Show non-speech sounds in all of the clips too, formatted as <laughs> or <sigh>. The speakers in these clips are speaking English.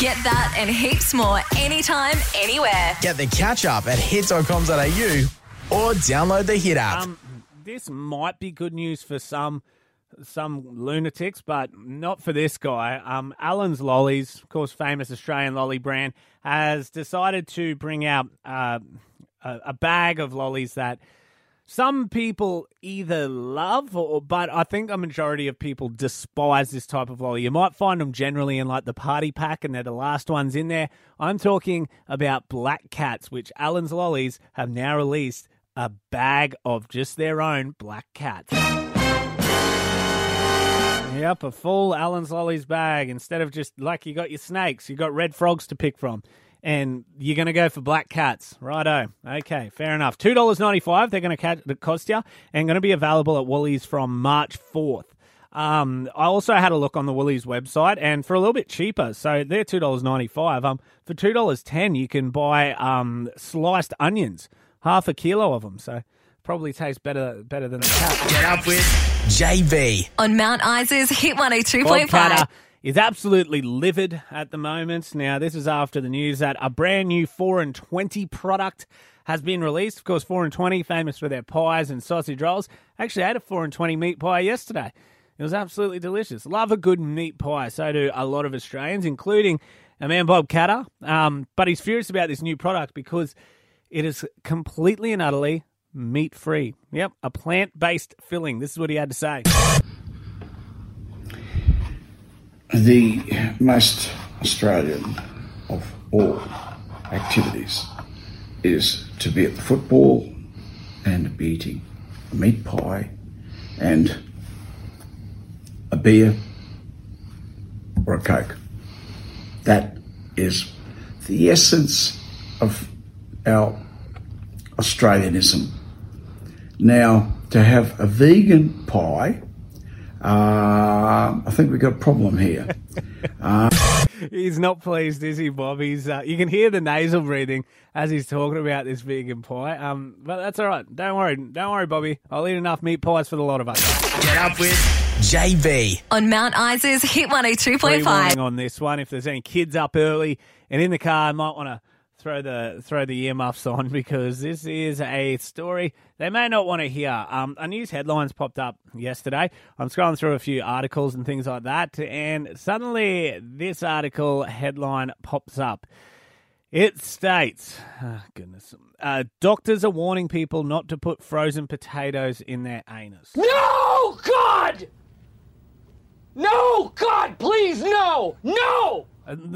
Get that and heaps more anytime, anywhere. Get the catch up at hit.com.au or download the Hit app. Um, this might be good news for some some lunatics, but not for this guy. Um, Allen's Lollies, of course, famous Australian lolly brand, has decided to bring out uh, a, a bag of lollies that some people either love or but I think a majority of people despise this type of lolly. You might find them generally in like the party pack and they're the last ones in there. I'm talking about black cats, which Allen's Lollies have now released a bag of just their own black cats. Yep, a full Allen's Lollies bag. Instead of just like you got your snakes, you got red frogs to pick from. And you're going to go for black cats. Righto. Okay, fair enough. $2.95 they're going to cost you and going to be available at Woolies from March 4th. Um, I also had a look on the Woolies website, and for a little bit cheaper, so they're two dollars ninety five. Um, for two dollars ten, you can buy um sliced onions, half a kilo of them. So probably tastes better better than the cat. Get up with JB. On Mount Isa's Hit Bob 102.5. Is absolutely livid at the moment. Now, this is after the news that a brand new 4 and 20 product has been released. Of course, 4 and 20, famous for their pies and sausage rolls. Actually, I had a 4 and 20 meat pie yesterday. It was absolutely delicious. Love a good meat pie. So do a lot of Australians, including a man, Bob Katter. Um, but he's furious about this new product because it is completely and utterly meat free. Yep, a plant based filling. This is what he had to say. The most Australian of all activities is to be at the football and be eating a meat pie and a beer or a coke. That is the essence of our Australianism. Now, to have a vegan pie, uh, I think we've got a problem here. <laughs> He's not pleased, is he, Bob? He's uh, you can hear the nasal breathing as he's talking about this vegan pie. Um, but that's all right. Don't worry, don't worry, Bobby. I'll eat enough meat pies for the lot of us. Get up with JB. On Mount Isa's Hit 102.5. Pre-warning on this one. If there's any kids up early and in the car, might want to throw the throw the earmuffs on <laughs> because this is a story they may not want to hear. Um, a news headlines popped up yesterday. I'm scrolling through a few articles and things like that, and suddenly this article headline pops up. It states, oh, goodness, uh, doctors are warning people not to put frozen potatoes in their anus. No, God! No, God, please, no! No!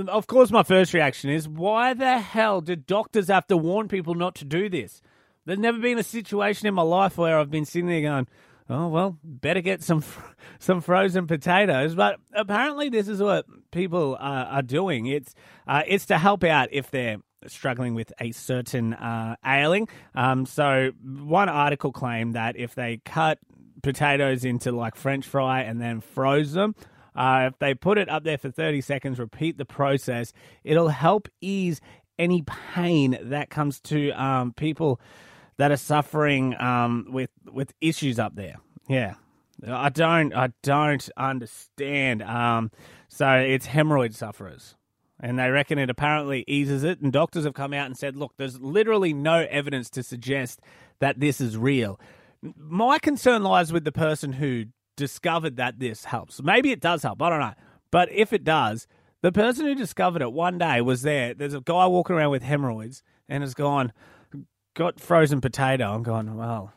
Of course, my first reaction is, why the hell did doctors have to warn people not to do this? There's never been a situation in my life where I've been sitting there going, "Oh well, better get some <laughs> some frozen potatoes." But apparently, this is what people are doing. It's uh, it's to help out if they're struggling with a certain uh, ailing. Um, so one article claimed that if they cut potatoes into like French fry and then froze them. Uh, if they put it up there for 30 seconds, repeat the process, it'll help ease any pain that comes to um, people that are suffering um, with with issues up there. Yeah, I don't I don't understand. Um, so it's hemorrhoid sufferers. And they reckon it apparently eases it. And doctors have come out and said, look, there's literally no evidence to suggest that this is real. My concern lies with the person who discovered that this helps. Maybe it does help. I don't know. But if it does, the person who discovered it one day was there. There's a guy walking around with hemorrhoids and has gone, got frozen potato. I'm going, well,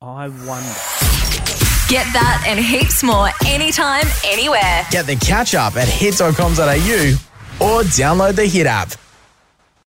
I wonder. Get that and heaps more anytime, anywhere. Get the catch up at hit.com.au or download the Hit app.